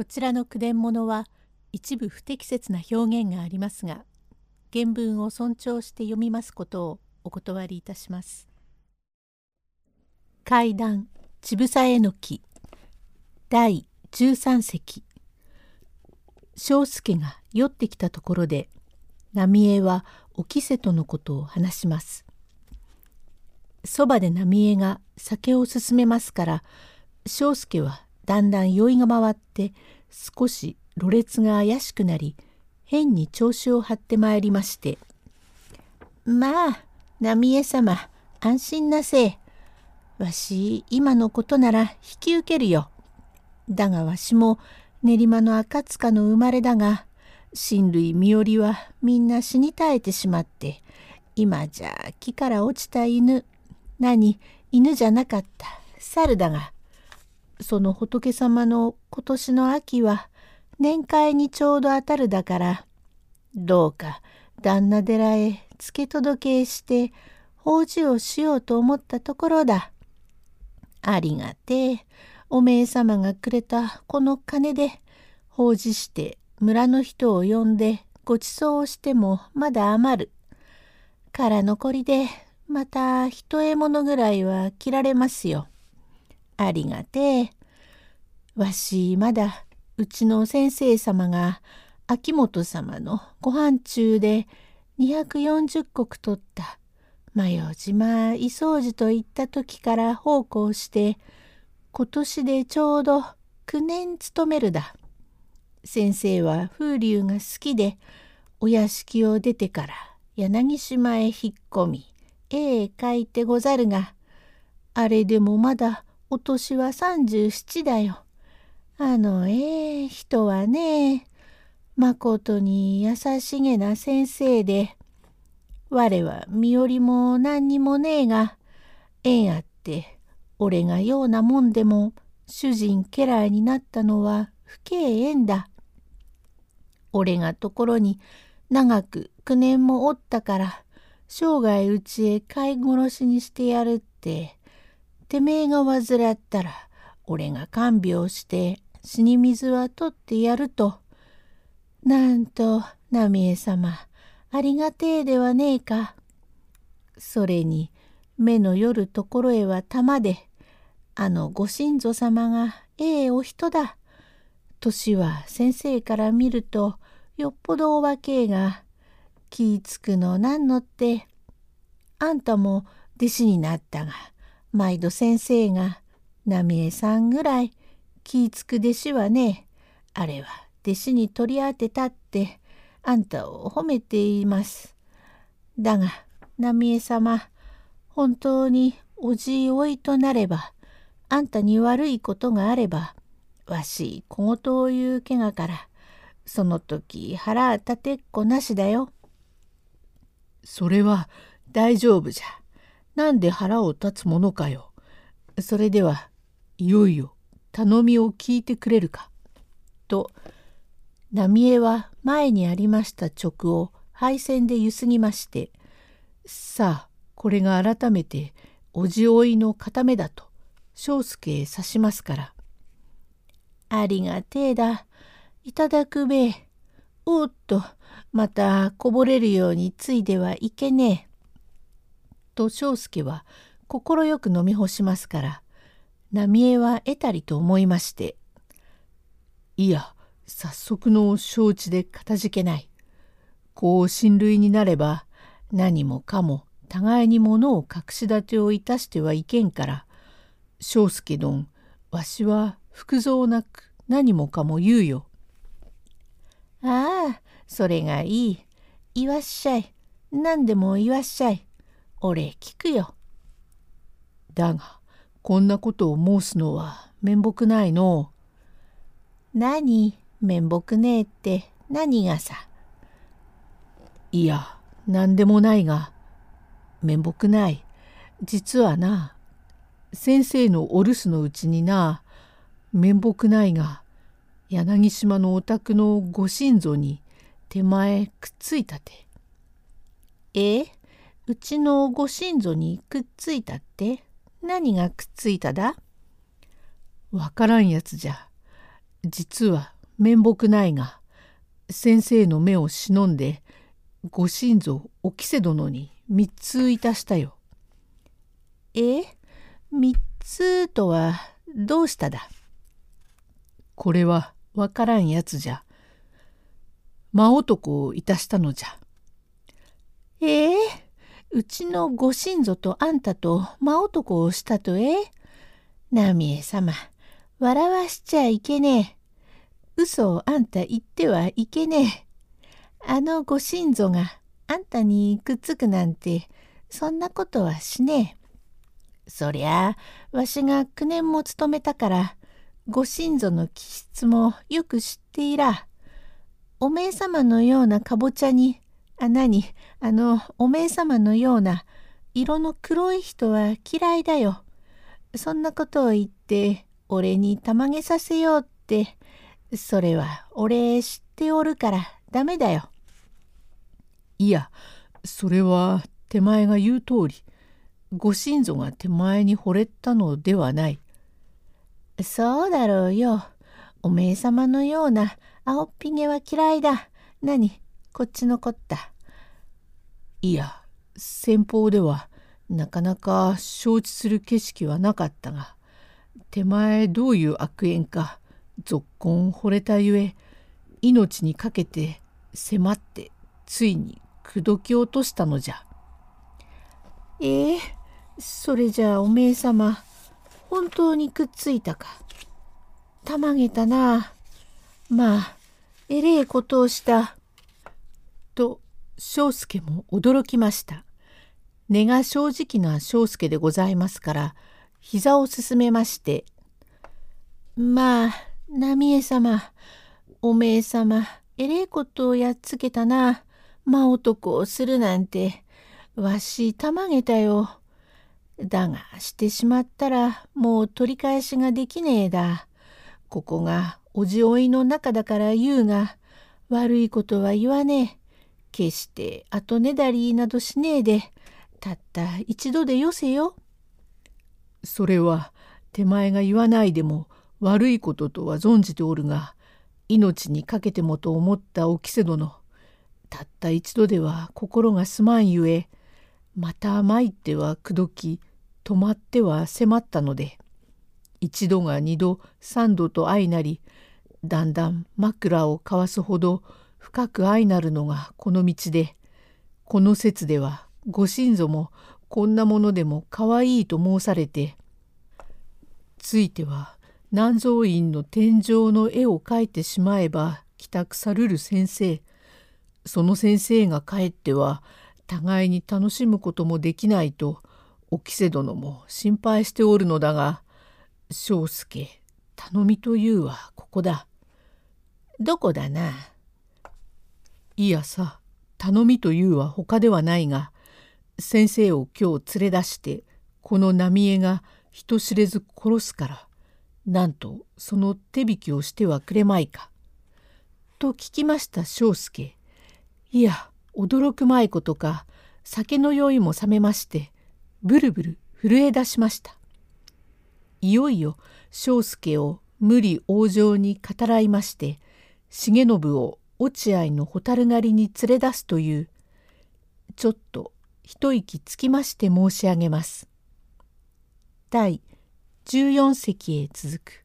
こちらの句伝物は一部不適切な表現がありますが原文を尊重して読みますことをお断りいたします。階段ちぶさえのき第13席庄助が酔ってきたところで浪江はおきせとのことを話します。そばで浪江が酒を勧めますから庄助はだんだん酔いが回って少しろれつが怪しくなり変に調子を張ってまいりまして「まあ浪江様安心なせえ。わし今のことなら引き受けるよ。だがわしも練馬の赤塚の生まれだが親類身寄りはみんな死に絶えてしまって今じゃ木から落ちた犬何犬じゃなかった猿だがその仏様の今年の秋は年会にちょうど当たるだからどうか旦那寺へ付け届けして法事をしようと思ったところだ。ありがてえおめえ様がくれたこの金で法事して村の人を呼んでごちそうをしてもまだ余る。から残りでまた一獲物ぐらいは切られますよ。ありがてえ。わしまだうちの先生様が秋元様のご飯中で240石取ったマヨ島伊掃寺といった時から奉公して今年でちょうど9年勤めるだ。先生は風流が好きでお屋敷を出てから柳島へ引っ込み絵へ描いてござるがあれでもまだお年は37だよ。あのええ人はねまことに優しげな先生で我は身寄りも何にもねえが縁あって俺がようなもんでも主人家来になったのは不敬縁だ。俺がところに長く9年もおったから生涯うちへ飼い殺しにしてやるっててめえが患ったら俺が看病して死に水は取ってやると。なんと浪江様ありがてえではねえか。それに目の夜ところへは玉であのご親祖様がええお人だ。年は先生から見るとよっぽどお若えが気ぃつくのなんのってあんたも弟子になったが毎度先生が浪江さんぐらい気ぃつく弟子はねあれは弟子に取り当てたってあんたを褒めています。だが浪江様本当におじいおいとなればあんたに悪いことがあればわし小言を言うけがからその時腹立てっこなしだよ。それは大丈夫じゃ。なんで腹を立つものかよ。それではいよいよ頼みを聞いてくれるか。と浪江は前にありました直を配線でゆすぎましてさあこれが改めておじおいの固めだと庄助へ指しますから。ありがてえだ。いただくべ。おっとまたこぼれるようについではいけねえ。と庄助は快く飲み干しますから浪江は得たりと思いまして「いや早速の承知でかたじけない。こう親類になれば何もかも互いに物を隠し立てをいたしてはいけんから庄助どんわしは服蔵なく何もかも言うよ。ああそれがいい。言わっしゃい。何でも言わっしゃい。俺聞くよ。だがこんなことを申すのは面目ないの。何？面目ねえって何がさ？いや何でもないが面目ない。実はな先生のお留守のうちにな面目ないが柳島のお宅のご親祖に手前くっついたて。え？うちのご親祖にくっついたって？何がくっついただ？わからんやつじゃ。実は面目ないが先生の目を忍んでご神像おきせ殿に三ついたしたよ。え？三つとはどうしただ？これはわからんやつじゃ。真男をいたしたのじゃ。ええ？うちのご神ぞとあんたと真男をしたとえ？浪江様、笑わしちゃいけねえ。嘘をあんた言ってはいけねえ。あのご神ぞがあんたにくっつくなんて、そんなことはしねえ。そりゃあ、わしが9年も勤めたから、ご神ぞの気質もよく知っていら。おめえ様のようなかぼちゃに、あ、何、あの、おめえ様のような色の黒い人は嫌いだよ。そんなことを言って、俺にたまげさせようって、それは俺知っておるからダメだよ。いや、それは手前が言う通り、ご神祖が手前に惚れたのではない。そうだろうよ。おめえ様のような青っぴげは嫌いだ。何？こっちのこった。いや、先方ではなかなか承知する景色はなかったが、手前どういう悪縁か、ぞっこん惚れたゆえ、命にかけて迫ってついに口説き落としたのじゃ。ええそれじゃあおめえ様、本当にくっついたか。たまげたな。まあ、えれえことをした。と、庄助も驚きました。根が正直な庄助でございますから、膝をすすめまして、まあ、浪江様、おめえ様、えれえことをやっつけたな。真男をするなんて、わしたまげたよ。だが、してしまったら、もう取り返しができねえだ。ここがおじおいの中だから言うが、悪いことは言わねえ。決して後ねだりなどしねえで、たった一度でよせよ。それは手前が言わないでも悪いこととは存じておるが、命にかけてもと思ったおきせ殿、たった一度では心がすまんゆえ、また参っては口説き、止まっては迫ったので、一度が二度三度と相なりだんだん枕を交わすほど深く相なるのがこの道でこの説ではご神祖もこんなものでもかわいいと申されてついては南蔵院の天井の絵を描いてしまえば帰宅さるる先生その先生が帰っては互いに楽しむこともできないとおきせ殿も心配しておるのだが庄助頼みというはここだ。どこだな？いやさ頼みというは他ではないが先生を今日連れ出してこの浪江が人知れず殺すからなんとその手引きをしてはくれまいか。と聞きました庄助。いや驚くまいことか酒の酔いも覚めましてブルブル震え出しました。いよいよ庄助を無理往生に語らいまして重信を落合の蛍狩りに連れ出すというちょっと一息つきまして申し上げます。第14席へ続く